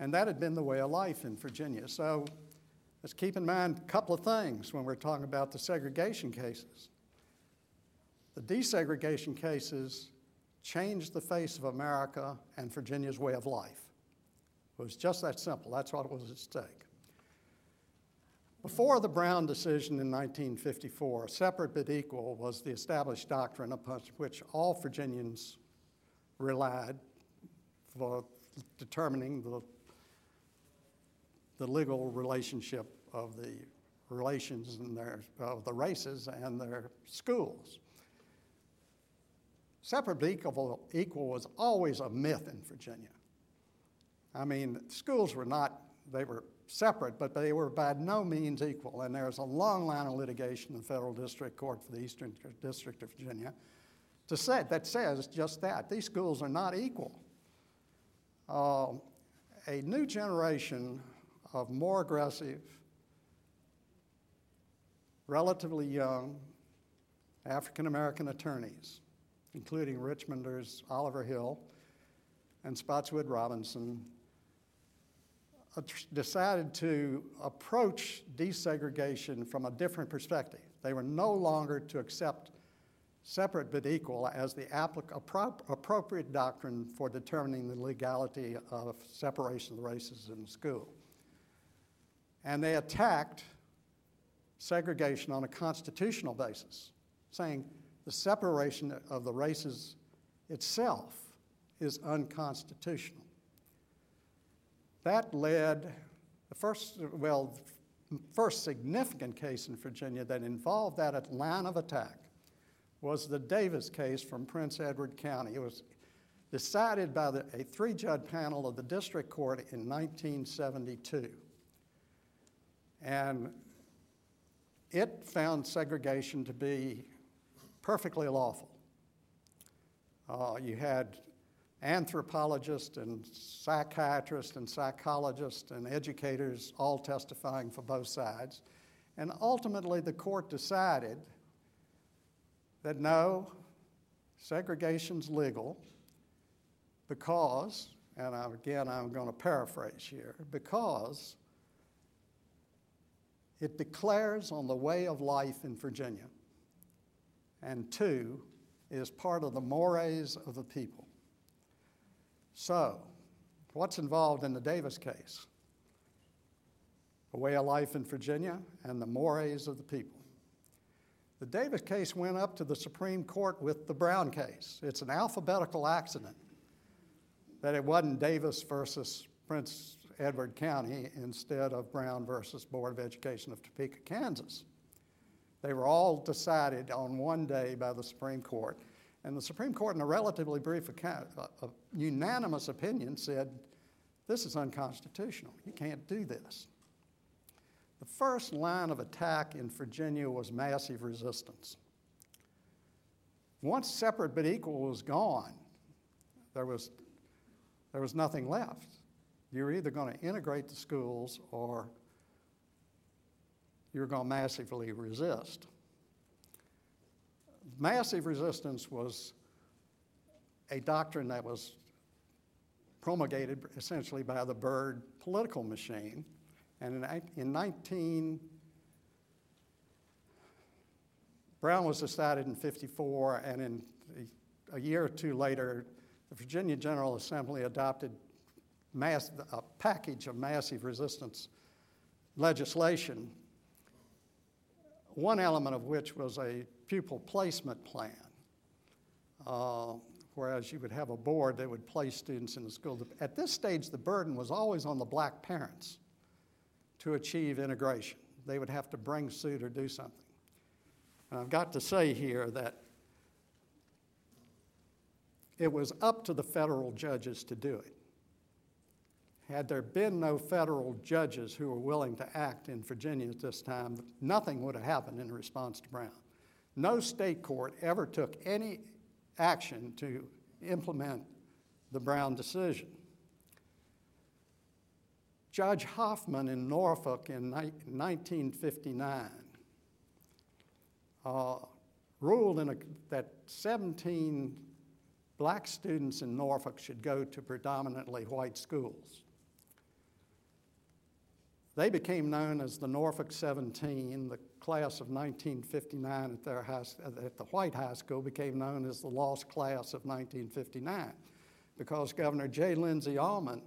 And that had been the way of life in Virginia. So let's keep in mind a couple of things when we're talking about the segregation cases. The desegregation cases changed the face of America and Virginia's way of life. It was just that simple. That's what was at stake. Before the Brown decision in 1954, separate but equal was the established doctrine upon which all Virginians relied for determining the, the legal relationship of the relations and their, of the races and their schools. Separate but equal, equal was always a myth in Virginia. I mean, schools were not, they were separate, but they were by no means equal. And there's a long line of litigation in the Federal District Court for the Eastern District of Virginia to say, that says just that. These schools are not equal. Uh, a new generation of more aggressive, relatively young African American attorneys, including Richmonders Oliver Hill and Spotswood Robinson, decided to approach desegregation from a different perspective. They were no longer to accept separate but equal as the appropriate doctrine for determining the legality of separation of the races in school. And they attacked segregation on a constitutional basis, saying the separation of the races itself is unconstitutional. That led, the first, well, first significant case in Virginia that involved that line of attack was the Davis case from Prince Edward County. It was decided by the, a three judge panel of the district court in 1972. And it found segregation to be perfectly lawful. Uh, you had anthropologists and psychiatrists and psychologists and educators all testifying for both sides. And ultimately, the court decided that no, segregation's legal because, and again, I'm going to paraphrase here, because it declares on the way of life in Virginia, and two, is part of the mores of the people. So, what's involved in the Davis case? A way of life in Virginia and the mores of the people. The Davis case went up to the Supreme Court with the Brown case. It's an alphabetical accident that it wasn't Davis versus Prince Edward County instead of Brown versus Board of Education of Topeka, Kansas. They were all decided on one day by the Supreme Court. And the Supreme Court, in a relatively brief account, a, a uh, uh, unanimous opinion, said this is unconstitutional. You can't do this. The first line of attack in Virginia was massive resistance. Once separate but equal was gone, there was, there was nothing left. You're either going to integrate the schools or you're going to massively resist. Massive resistance was a doctrine that was promulgated essentially by the Byrd political machine. And in, in 19, Brown was decided in 54, and in a year or two later, the Virginia General Assembly adopted mass, a package of massive resistance legislation, one element of which was a pupil placement plan, uh, whereas you would have a board that would place students in the school. At this stage, the burden was always on the black parents to achieve integration. They would have to bring suit or do something. And I've got to say here that it was up to the federal judges to do it. Had there been no federal judges who were willing to act in Virginia at this time, nothing would have happened in response to Brown. No state court ever took any action to implement the Brown decision. Judge Hoffman in Norfolk in 1959 uh, ruled a, that 17 black students in Norfolk should go to predominantly white schools. They became known as the Norfolk 17. The class of 1959 at, their high, at the White High School became known as the Lost Class of 1959 because Governor J. Lindsay Almond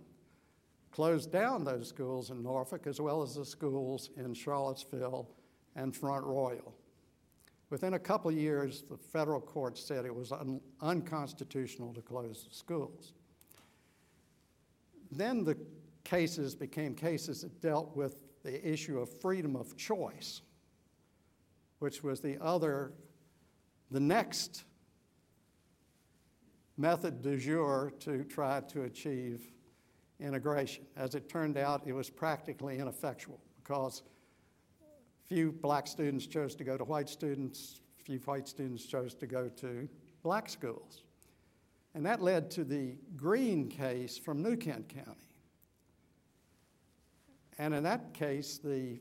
closed down those schools in Norfolk as well as the schools in Charlottesville and Front Royal. Within a couple years, the federal court said it was un- unconstitutional to close the schools. Then the cases became cases that dealt with the issue of freedom of choice, which was the other, the next method du jour to try to achieve integration. As it turned out, it was practically ineffectual because few black students chose to go to white students, few white students chose to go to black schools. And that led to the Green case from New Kent County. And in that case, the,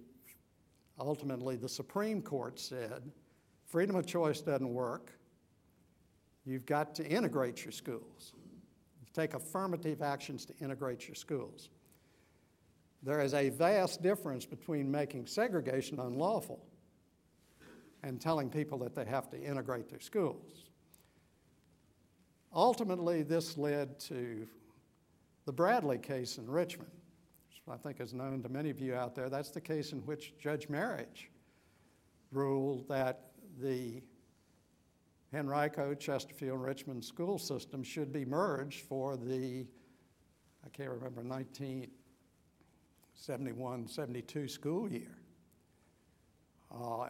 ultimately the Supreme Court said freedom of choice doesn't work. You've got to integrate your schools. Take affirmative actions to integrate your schools. There is a vast difference between making segregation unlawful and telling people that they have to integrate their schools. Ultimately, this led to the Bradley case in Richmond. I think is known to many of you out there. That's the case in which Judge Merhige ruled that the Henrico, Chesterfield, Richmond school system should be merged for the, I can't remember, 1971 72 school year. Uh,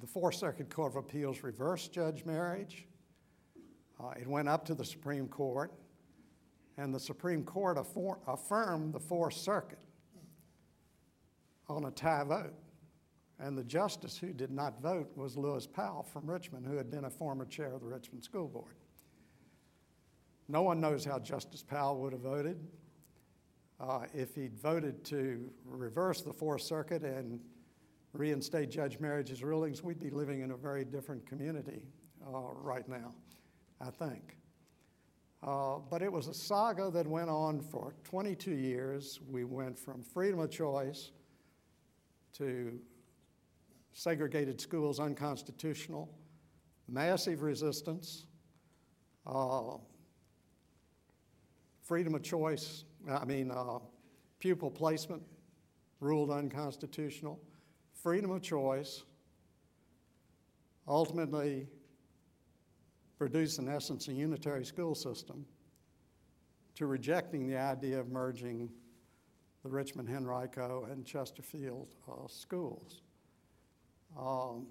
the Fourth Circuit Court of Appeals reversed Judge Merhige. Uh, it went up to the Supreme Court, and the Supreme Court affirmed the Fourth Circuit on a tie vote. And the justice who did not vote was Lewis Powell from Richmond, who had been a former chair of the Richmond School Board. No one knows how Justice Powell would have voted. Uh, if he'd voted to reverse the Fourth Circuit and reinstate Judge Merhige's rulings, we'd be living in a very different community uh, right now, I think. Uh, but it was a saga that went on for 22 years. We went from freedom of choice to segregated schools unconstitutional, massive resistance, uh, freedom of choice, I mean, uh, pupil placement ruled unconstitutional, freedom of choice, ultimately produced, in essence, a unitary school system to rejecting the idea of merging the Richmond Henrico and Chesterfield uh, schools. Um,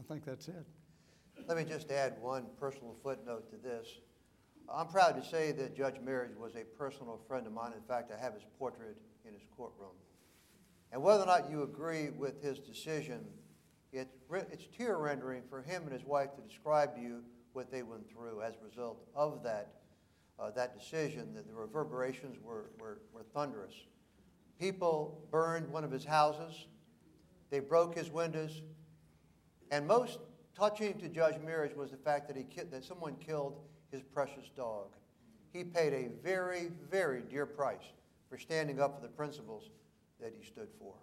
I think that's it. Let me just add one personal footnote to this. I'm proud to say that Judge Merhige was a personal friend of mine. In fact, I have his portrait in his courtroom. And whether or not you agree with his decision, it, it's tear rendering for him and his wife to describe to you what they went through as a result of that, uh, that decision, that the reverberations were, were, were thunderous. People burned one of his houses, they broke his windows, and most touching to Judge Mears was the fact that, he, that someone killed his precious dog. He paid a very, very dear price for standing up for the principles that he stood for.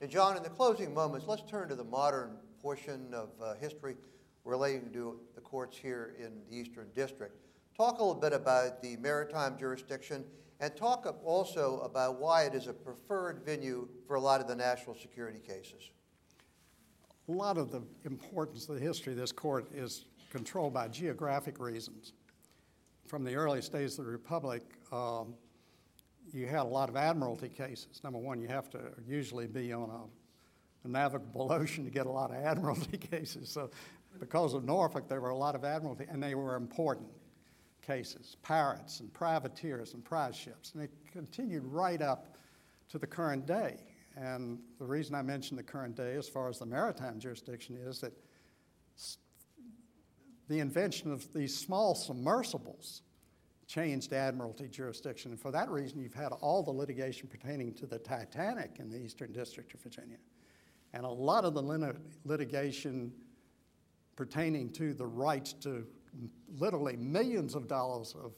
Now, John, in the closing moments, let's turn to the modern portion of uh, history relating to the courts here in the Eastern District. Talk a little bit about the maritime jurisdiction and talk also about why it is a preferred venue for a lot of the national security cases. A lot of the importance of the history of this court is controlled by geographic reasons. From the earliest days of the Republic, um, you had a lot of admiralty cases. Number one, you have to usually be on a, a navigable <laughs> ocean to get a lot of admiralty <laughs> cases. So, because of Norfolk, there were a lot of admiralty, and they were important cases pirates and privateers and prize ships. And it continued right up to the current day. And the reason I mention the current day, as far as the maritime jurisdiction, is that the invention of these small submersibles changed admiralty jurisdiction. And for that reason, you've had all the litigation pertaining to the Titanic in the Eastern District of Virginia. And a lot of the litigation pertaining to the rights to literally millions of dollars of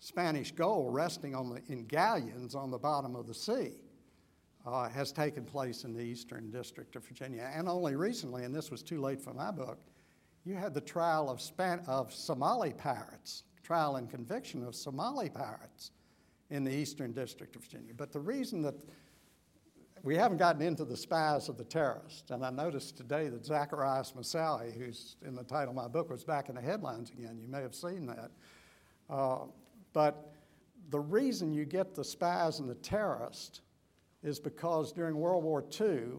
Spanish gold resting on the, in galleons on the bottom of the sea uh, has taken place in the Eastern District of Virginia. And only recently, and this was too late for my book, you had the trial of, Span- of Somali pirates, trial and conviction of Somali pirates in the Eastern District of Virginia. But the reason that we haven't gotten into the spies of the terrorists, and I noticed today that Zacharias Moussaoui, who's in the title of my book, was back in the headlines again. You may have seen that. Uh, but the reason you get the spies and the terrorists is because during World War II,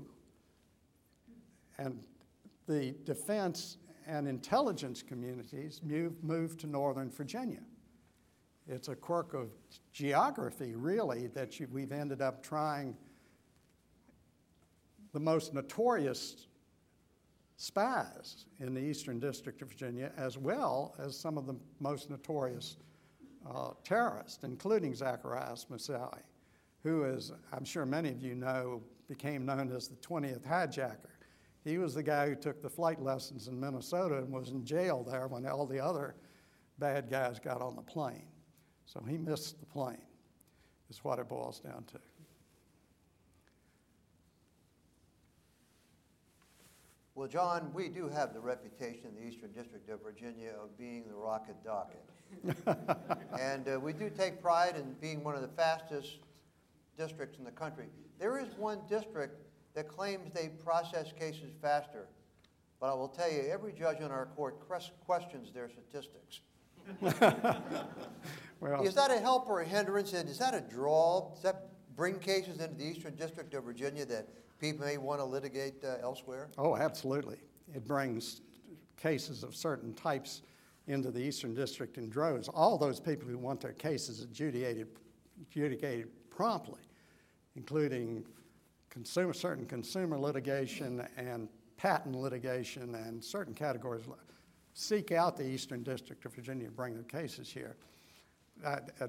and the defense and intelligence communities moved, moved to Northern Virginia. It's a quirk of geography, really, that you, we've ended up trying the most notorious spies in the Eastern District of Virginia, as well as some of the most notorious uh, terrorists, including Zacharias Moussaoui, who, as I'm sure many of you know, became known as the 20th hijacker. He was the guy who took the flight lessons in Minnesota and was in jail there when all the other bad guys got on the plane. So he missed the plane, is what it boils down to. Well, John, we do have the reputation in the Eastern District of Virginia of being the rocket docket. <laughs> and uh, we do take pride in being one of the fastest districts in the country. There is one district that claims they process cases faster. But I will tell you, every judge in our court questions their statistics. <laughs> well, is that a help or a hindrance? And is that a draw? Does that bring cases into the Eastern District of Virginia that people may want to litigate uh, elsewhere? Oh, absolutely. It brings cases of certain types into the Eastern District in droves. All those people who want their cases adjudicated, adjudicated promptly, including consumer, certain consumer litigation and patent litigation and certain categories seek out the Eastern District of Virginia to bring their cases here. I, I,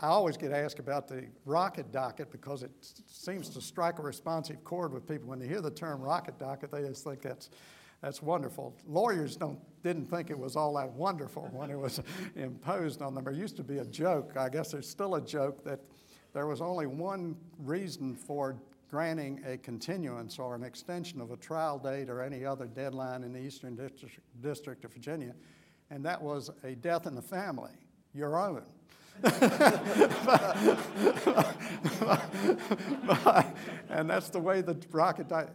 I always get asked about the rocket docket because it seems to strike a responsive chord with people. When they hear the term rocket docket, they just think that's, that's wonderful. Lawyers don't, didn't think it was all that wonderful when it was <laughs> imposed on them. There used to be a joke, I guess there's still a joke, that there was only one reason for granting a continuance or an extension of a trial date or any other deadline in the Eastern District, District of Virginia, and that was a death in the family, your own. <laughs> and that's the way the rocket, di-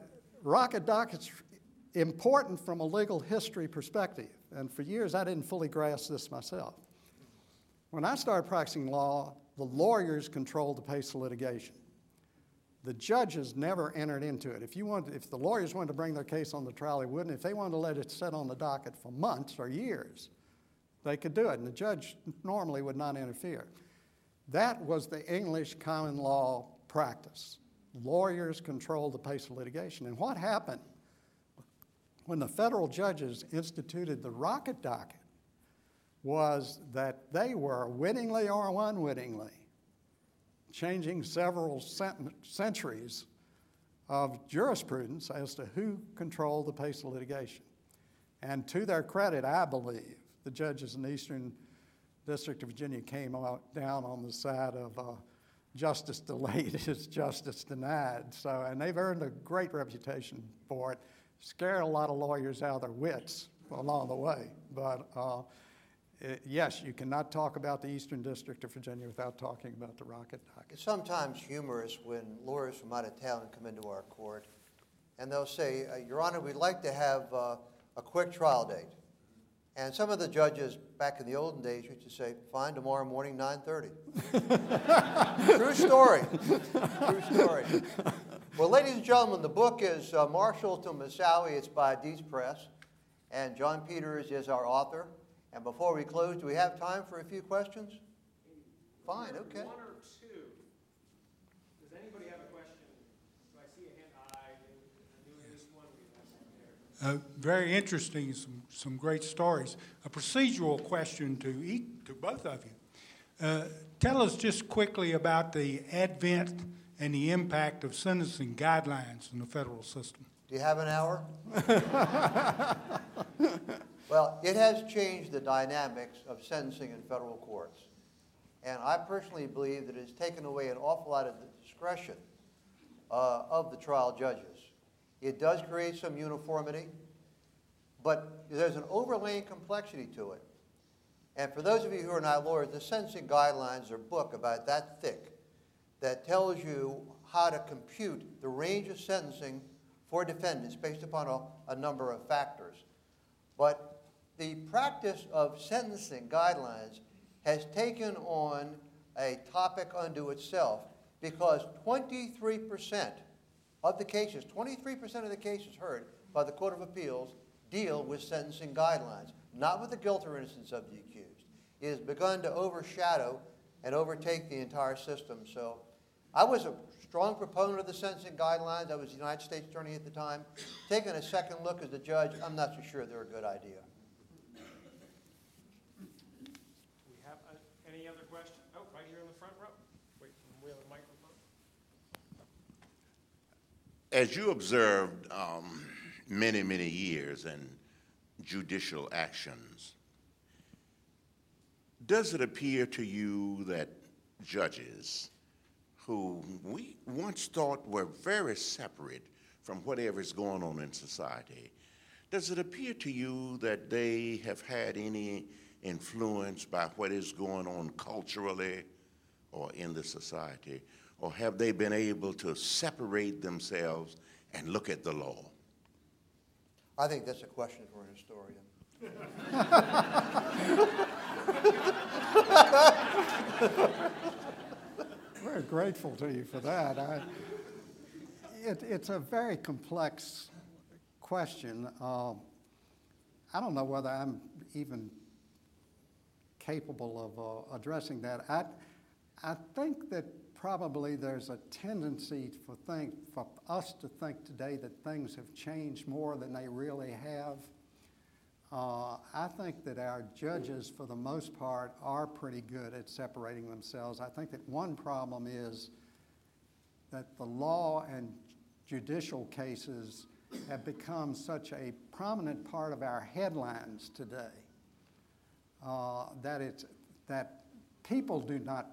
rocket dockets important from a legal history perspective. And for years, I didn't fully grasp this myself. When I started practicing law, the lawyers controlled the pace of litigation. The judges never entered into it. If, you wanted, if the lawyers wanted to bring their case on the trial, they wouldn't. If they wanted to let it sit on the docket for months or years, they could do it, and the judge normally would not interfere. That was the English common law practice. Lawyers controlled the pace of litigation. And what happened when the federal judges instituted the rocket docket was that they were wittingly or unwittingly changing several cent- centuries of jurisprudence as to who controlled the pace of litigation. And to their credit, I believe, the judges in the Eastern District of Virginia came out, down on the side of uh, justice delayed <laughs> is justice denied. So, and they've earned a great reputation for it. Scared a lot of lawyers out of their wits along the way. But uh, it, yes, you cannot talk about the Eastern District of Virginia without talking about the rocket docket. It's sometimes humorous when lawyers from out of town come into our court and they'll say, uh, Your Honor, we'd like to have uh, a quick trial date. And some of the judges back in the olden days used to say, fine, tomorrow morning, 9.30. <laughs> True story. True story. Well, ladies and gentlemen, the book is uh, Marshall to Moussaoui. It's by Dietz Press. And John Peters is our author. And before we close, do we have time for a few questions? Fine, okay. One or two. Does anybody have a question? Do I see a hand? I, I knew at least one of you had one there. Uh, very interesting, some, some great stories. A procedural question to each, to both of you. Uh, tell us just quickly about the advent and the impact of sentencing guidelines in the federal system. Do you have an hour? well, it has changed the dynamics of sentencing in federal courts. And I personally believe that it has taken away an awful lot of the discretion uh, of the trial judges. It does create some uniformity, but there's an overlaying complexity to it. And for those of you who are not lawyers, the sentencing guidelines are a book about that thick that tells you how to compute the range of sentencing for defendants based upon a, a number of factors. But the practice of sentencing guidelines has taken on a topic unto itself because 23% of the cases, 23% of the cases heard by the Court of Appeals deal with sentencing guidelines, not with the guilt or innocence of the accused. It has begun to overshadow and overtake the entire system. So I was a strong proponent of the sentencing guidelines. I was the United States Attorney at the time. Taking a second look as a judge, I'm not so sure they're a good idea. We have uh, any other questions? Oh, right here in the front row. Wait, we have a microphone. As you observed um, many, many years in judicial actions, does it appear to you that judges who we once thought were very separate from whatever is going on in society, does it appear to you that they have had any influence by what is going on culturally or in the society? Or have they been able to separate themselves and look at the law? I think that's a question for an historian. We're grateful to you for that. I, it, it's a very complex question. Uh, I don't know whether I'm even capable of uh, addressing that. I, I think that probably there's a tendency for, think, for us to think today that things have changed more than they really have. Uh, I think that our judges, for the most part, are pretty good at separating themselves. I think that one problem is that the law and judicial cases have become such a prominent part of our headlines today uh, that it's that people do not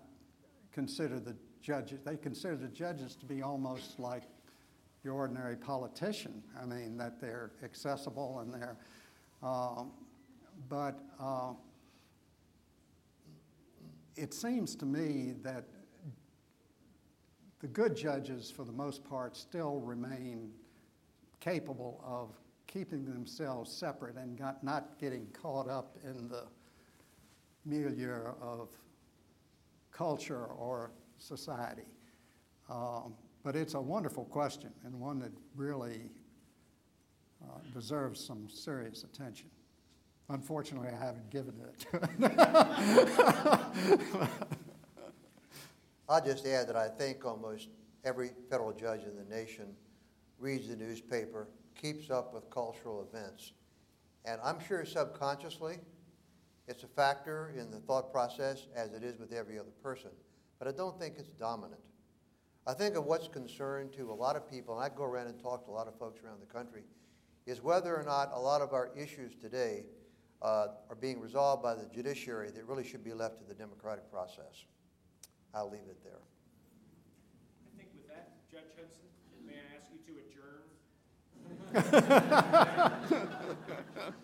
consider the judges. They consider the judges to be almost like your ordinary politician. I mean that they're accessible and they're um, but uh, it seems to me that the good judges, for the most part, still remain capable of keeping themselves separate and got, not getting caught up in the milieu of culture or society. Um, but it's a wonderful question and one that really uh, deserves some serious attention. Unfortunately, I haven't given it. <laughs> I'll just add that I think almost every federal judge in the nation reads the newspaper, keeps up with cultural events. And I'm sure subconsciously, it's a factor in the thought process as it is with every other person. But I don't think it's dominant. I think of what's concerned to a lot of people, and I go around and talk to a lot of folks around the country, is whether or not a lot of our issues today uh, are being resolved by the judiciary that really should be left to the democratic process. I'll leave it there. I think with that, Judge Hudson, may I ask you to adjourn? <laughs> <laughs>